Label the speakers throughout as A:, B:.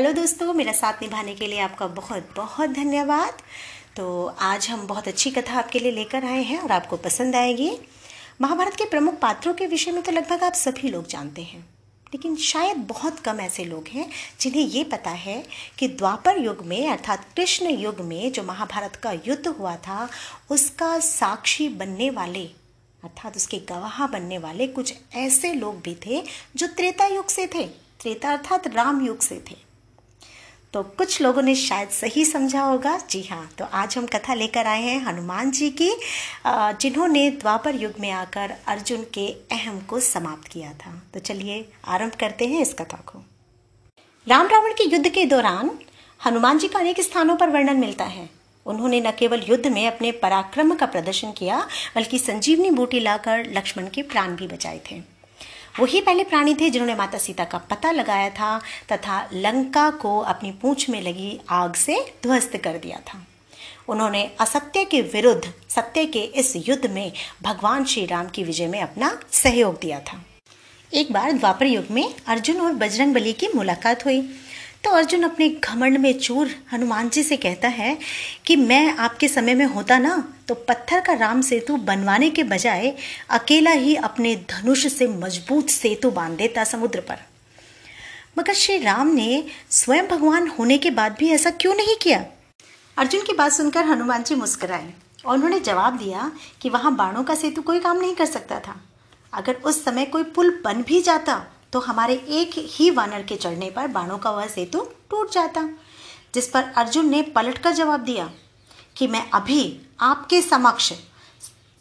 A: Hello दोस्तों, मेरा साथ निभाने के लिए आपका बहुत बहुत धन्यवाद। तो आज हम बहुत अच्छी कथा आपके लिए लेकर आए हैं और आपको पसंद आएगी। महाभारत के प्रमुख पात्रों के विषय में तो लगभग आप सभी लोग जानते हैं, लेकिन शायद बहुत कम ऐसे लोग हैं जिन्हें ये पता है कि द्वापर युग में अर्थात कृष्ण युग में जो महाभारत का युद्ध हुआ था, उसका साक्षी बनने वाले, अर्थात उसके गवाह बनने वाले कुछ ऐसे लोग भी थे जो त्रेता युग से थे। त्रेता अर्थात राम युग से थे। तो कुछ लोगों ने शायद सही समझा होगा। जी हाँ तो आज हम कथा लेकर आए हैं हनुमान जी की जिन्होंने द्वापर युग में आकर अर्जुन के अहम को समाप्त किया था। तो चलिए आरंभ करते हैं इस कथा को। राम रावण के युद्ध के दौरान हनुमान जी का अनेक स्थानों पर वर्णन मिलता है। उन्होंने न केवल युद्ध में अपने पराक्रम का प्रदर्शन किया, बल्कि संजीवनी बूटी लाकर लक्ष्मण के प्राण भी बचाए थे। वही पहले प्राणी थे जिन्होंने माता सीता का पता लगाया था तथा लंका को अपनी पूंछ में लगी आग से ध्वस्त कर दिया था। उन्होंने असत्य के विरुद्ध, सत्य के इस युद्ध में भगवान श्री राम की विजय में अपना सहयोग दिया था। एक बार द्वापर युग में अर्जुन और बजरंग बली की मुलाकात हुई। तो अर्जुन अपने घमंड में चूर हनुमान जी से कहता है कि मैं आपके समय में होता ना तो पत्थर का राम सेतु बनवाने के बजाय अकेला ही अपने धनुष से मज़बूत सेतु बाँध देता समुद्र पर। मगर श्री राम ने स्वयं भगवान होने के बाद भी ऐसा क्यों नहीं किया? अर्जुन की बात सुनकर हनुमान जी मुस्कुराए और उन्होंने जवाब दिया कि वहाँ बाणों का सेतु कोई काम नहीं कर सकता था। अगर उस समय कोई पुल बन भी जाता तो हमारे एक ही वानर के चढ़ने पर बाणों का वह सेतु टूट जाता, जिस पर अर्जुन ने पलट कर जवाब दिया कि मैं अभी आपके समक्ष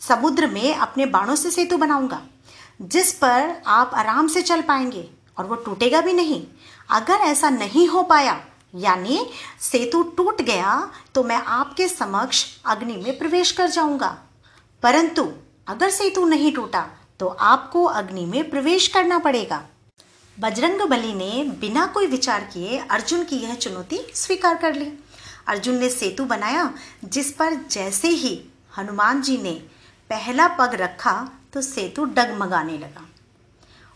A: समुद्र में अपने बाणों से सेतु बनाऊँगा, जिस पर आप आराम से चल पाएँगे और वो टूटेगा भी नहीं। अगर ऐसा नहीं हो पाया, यानी सेतु टूट गया तो मैं आपके समक्ष अग्नि में प्रवेश कर जाऊँगा। परंतु अगर सेतु नहीं टूटा तो आपको अग्नि में प्रवेश करना पड़ेगा। बजरंग बली ने बिना कोई विचार किए अर्जुन की यह चुनौती स्वीकार कर ली। अर्जुन ने सेतु बनाया, जिस पर जैसे ही हनुमान जी ने पहला पग रखा तो सेतु डगमगाने लगा।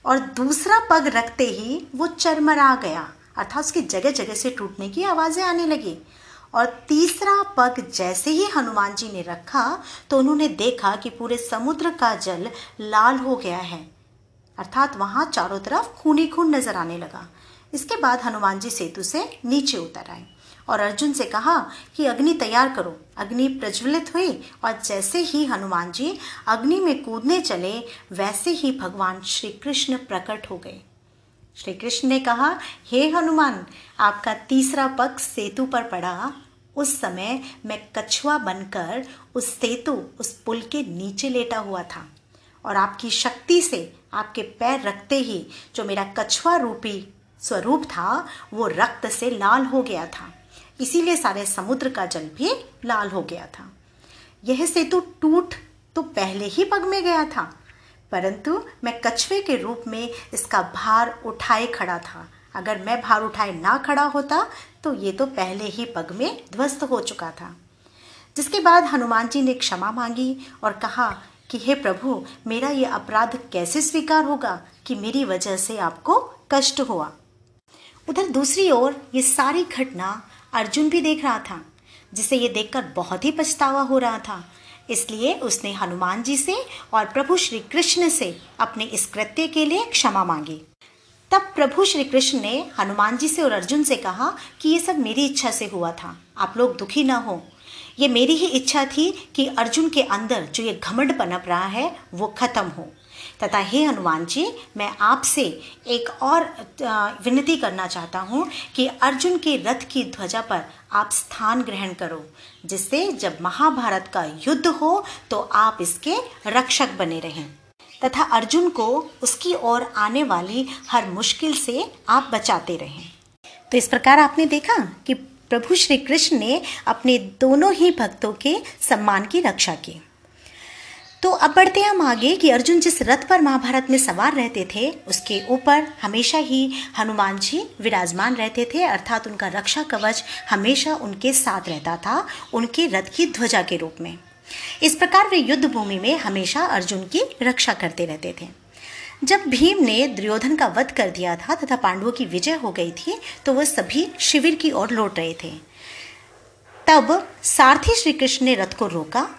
A: और दूसरा पग रखते ही वो चरमरा गया, अर्थात उसकी जगह जगह से टूटने की आवाज़ें आने लगी। और तीसरा पग जैसे ही हनुमान जी ने रखा तो उन्होंने देखा कि पूरे समुद्र का जल लाल हो गया है। अर्थात वहाँ चारों तरफ़ खूनी खून नज़र आने लगा। इसके बाद हनुमान जी सेतु से नीचे उतर आए और अर्जुन से कहा कि अग्नि तैयार करो। अग्नि प्रज्वलित हुई और जैसे ही हनुमान जी अग्नि में कूदने चले, वैसे ही भगवान श्री कृष्ण प्रकट हो गए। श्री कृष्ण ने कहा, हे हनुमान, आपका तीसरा पग सेतु पर पड़ा। उस समय मैं कछुआ बनकर उस सेतु, उस पुल के नीचे लेटा हुआ था। और आपकी शक्ति से आपके पैर रखते ही जो मेरा कछुआ रूपी स्वरूप था, वो रक्त से लाल हो गया था। इसीलिए सारे समुद्र का जल भी लाल हो गया था। यह सेतु टूट तो पहले ही पग में गया था, परंतु मैं कछुए के रूप में इसका भार उठाए खड़ा था। अगर मैं भार उठाए ना खड़ा होता तो ये तो पहले ही पग में ध्वस्त हो चुका था। जिसके बाद हनुमान जी ने क्षमा मांगी और कहा कि हे प्रभु, मेरा ये अपराध कैसे स्वीकार होगा कि मेरी वजह से आपको कष्ट हुआ? उधर दूसरी ओर ये सारी घटना अर्जुन भी देख रहा था, जिसे ये देखकर बहुत ही पछतावा हो रहा था। इसलिए उसने हनुमान जी से और प्रभु श्री कृष्ण से अपने इस कृत्य के लिए क्षमा मांगी। तब प्रभु श्री कृष्ण ने हनुमान जी से और अर्जुन से कहा कि ये सब मेरी इच्छा से हुआ था। आप लोग दुखी ना हो। ये मेरी ही इच्छा थी कि अर्जुन के अंदर जो ये घमंड पनप रहा है, वो खत्म हो। तथा हे हनुमान जी, मैं आपसे एक और विनती करना चाहता हूँ कि अर्जुन के रथ की ध्वजा पर आप स्थान ग्रहण करो, जिससे जब महाभारत का युद्ध हो तो आप इसके रक्षक बने रहें। तथा अर्जुन को उसकी ओर आने वाली हर मुश्किल से आप बचाते रहें। तो इस प्रकार आपने देखा कि प्रभु श्री कृष्ण ने अपने दोनों ही भक्तों के सम्मान की रक्षा की। तो अब बढ़ते हम आगे कि अर्जुन जिस रथ पर महाभारत में सवार रहते थे, उसके ऊपर हमेशा ही हनुमान जी विराजमान रहते थे, अर्थात उनका रक्षा कवच हमेशा उनके साथ रहता था, उनके रथ की ध्वजा के रूप में। इस प्रकार वे युद्ध भूमि में हमेशा अर्जुन की रक्षा करते रहते थे। जब भीम ने दुर्योधन का वध कर दिया था तथा पांडवों की विजय हो गई थी तो वह सभी शिविर की ओर लौट रहे थे। तब सारथी श्री कृष्ण ने रथ को रोका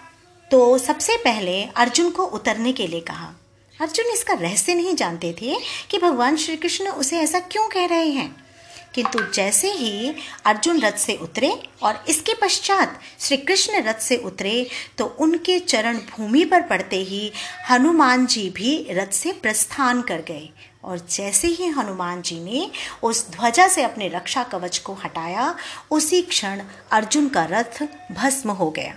A: तो सबसे पहले अर्जुन को उतरने के लिए कहा। अर्जुन इसका रहस्य नहीं जानते थे कि भगवान श्री कृष्ण उसे ऐसा क्यों कह रहे हैं? किंतु जैसे ही अर्जुन रथ से उतरे और इसके पश्चात श्री कृष्ण रथ से उतरे तो उनके चरण भूमि पर पड़ते ही हनुमान जी भी रथ से प्रस्थान कर गए। और जैसे ही हनुमान जी ने उस ध्वजा से अपने रक्षा कवच को हटाया, उसी क्षण अर्जुन का रथ भस्म हो गया।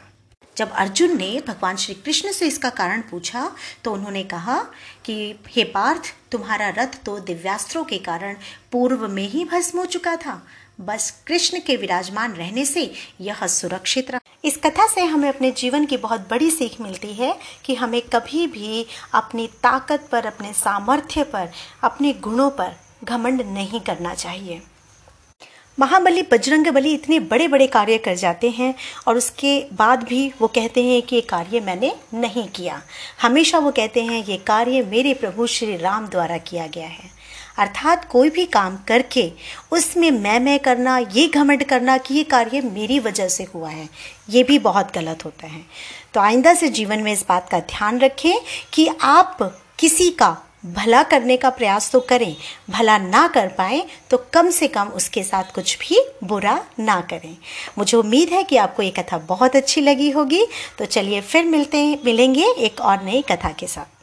A: जब अर्जुन ने भगवान श्री कृष्ण से इसका कारण पूछा तो उन्होंने कहा कि, हे पार्थ, तुम्हारा रथ तो दिव्यास्त्रों के कारण पूर्व में ही भस्म हो चुका था। बस कृष्ण के विराजमान रहने से यह सुरक्षित रहा। इस कथा से हमें अपने जीवन की बहुत बड़ी सीख मिलती है कि हमें कभी भी अपनी ताकत पर, अपने सामर्थ्य पर, अपने गुणों पर घमंड नहीं करना चाहिए। महाबली बजरंग बली इतने बड़े बड़े कार्य कर जाते हैं और उसके बाद भी वो कहते हैं कि ये कार्य मैंने नहीं किया। हमेशा वो कहते हैं, ये कार्य मेरे प्रभु श्री राम द्वारा किया गया है। अर्थात कोई भी काम करके उसमें मैं मैं करना, ये घमंड करना कि ये कार्य मेरी वजह से हुआ है, ये भी बहुत गलत होता है। तो आइंदा से जीवन में इस बात का ध्यान रखें कि आप किसी का भला करने का प्रयास तो करें, भला ना कर पाएँ तो कम से कम उसके साथ कुछ भी बुरा ना करें। मुझे उम्मीद है कि आपको ये कथा बहुत अच्छी लगी होगी। तो चलिए फिर मिलते हैं, मिलेंगे एक और नई कथा के साथ।